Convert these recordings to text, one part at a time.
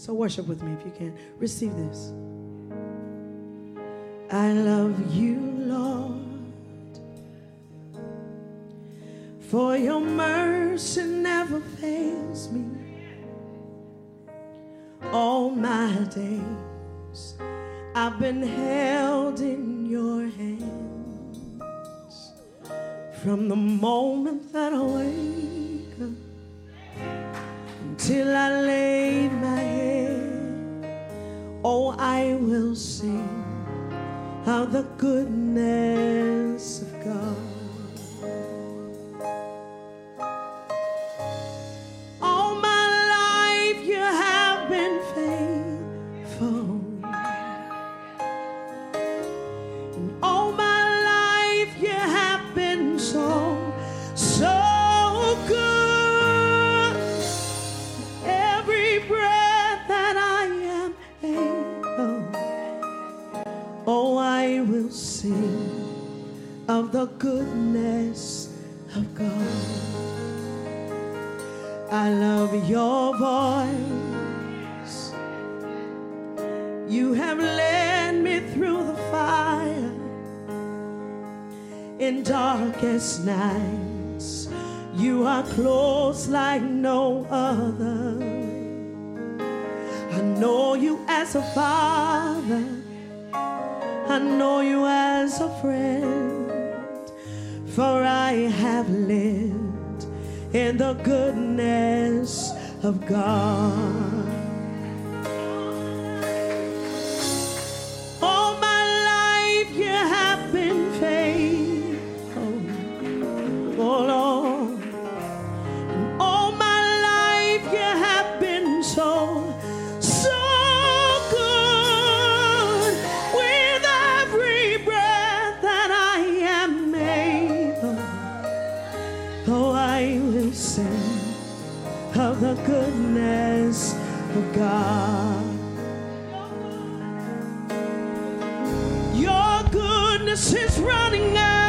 So worship with me if you can. Receive this. I love you, Lord, for your mercy never fails me. All my days I've been held in your hands from the moment that I see how the goodness. nights. You are close like no other. I know you as a father. I know you as a friend. For I have lived in the goodness of God. faithfulness of God. Your goodness is running out.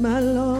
my Lord.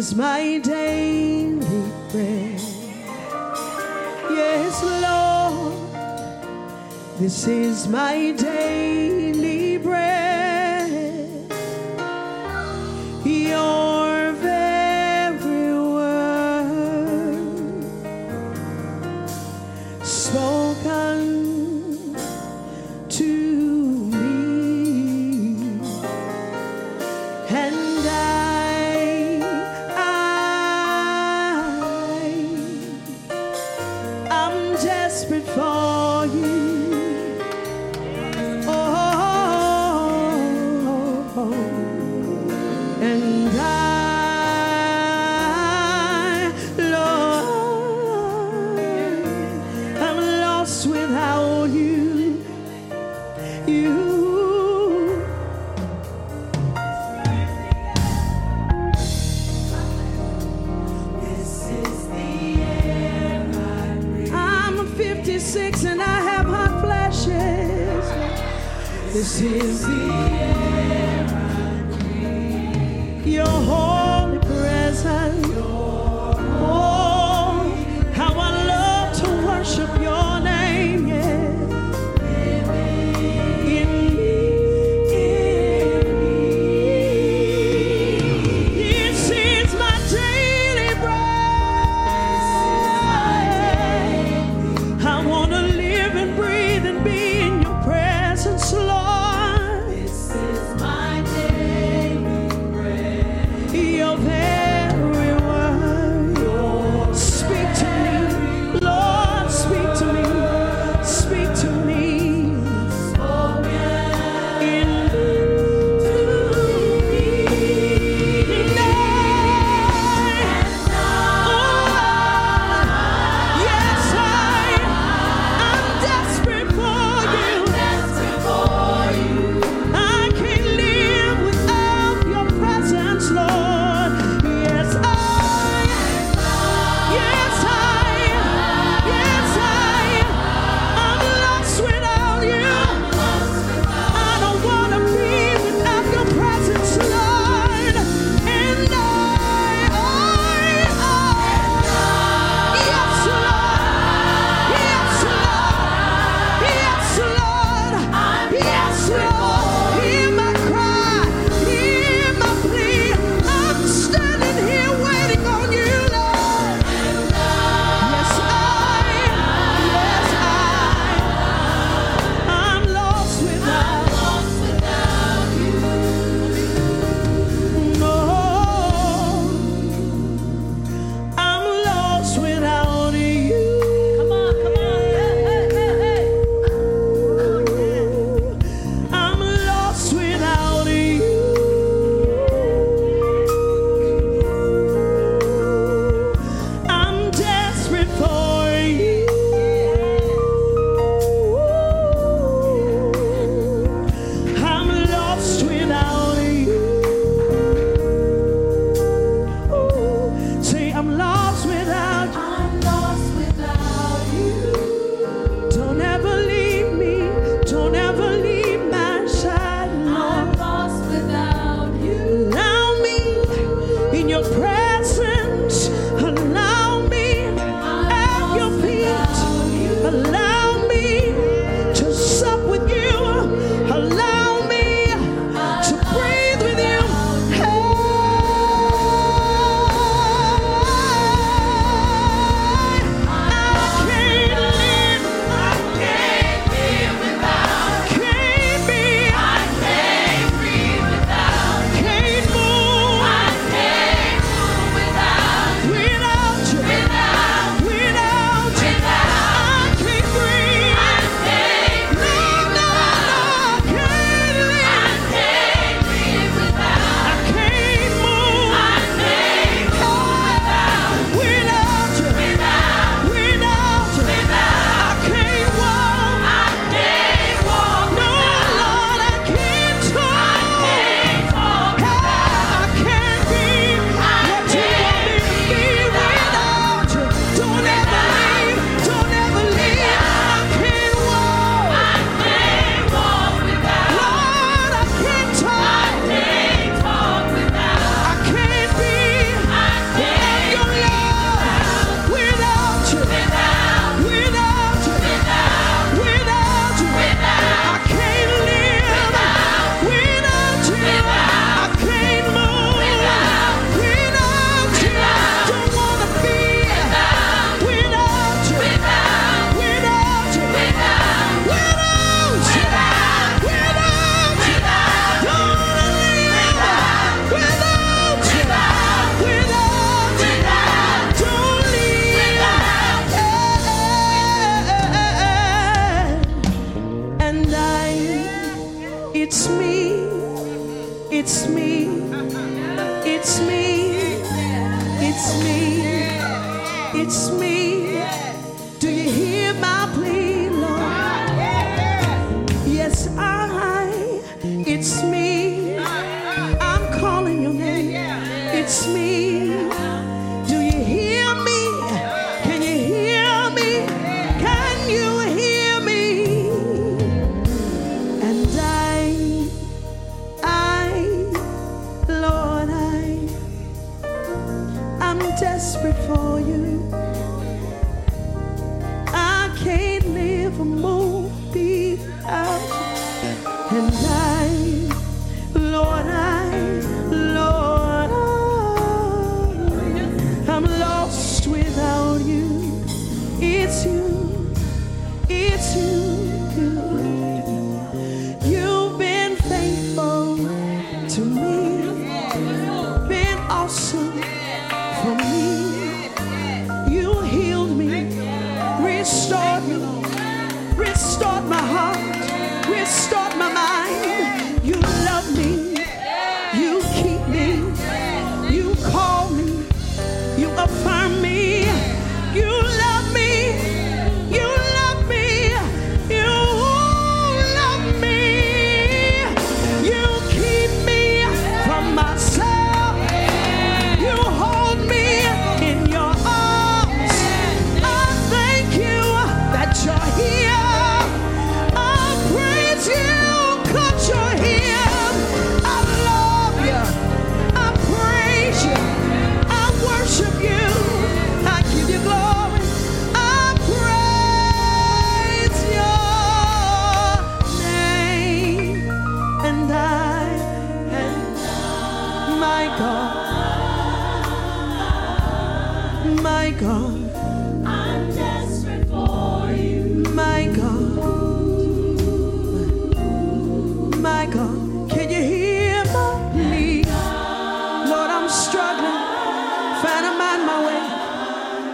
is my daily bread. Yes, Lord, this is my daily Six and I have hot flashes. This is the air I breathe. Your whole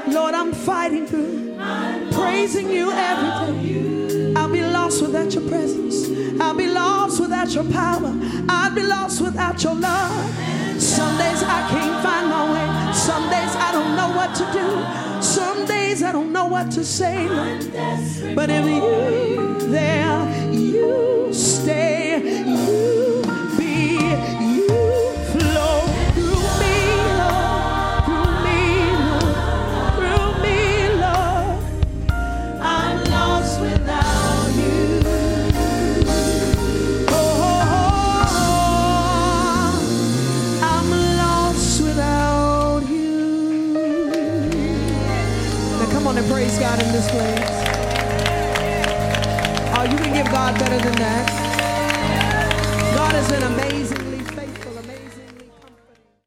Lord, I'm fighting through, I'm praising you every day. I'll be lost without your presence. I'll be lost without your power. I'll be lost without your love. Some days I can't find my way. Some days I don't know what to do. Some days I don't know what to say. But if you there, you stay.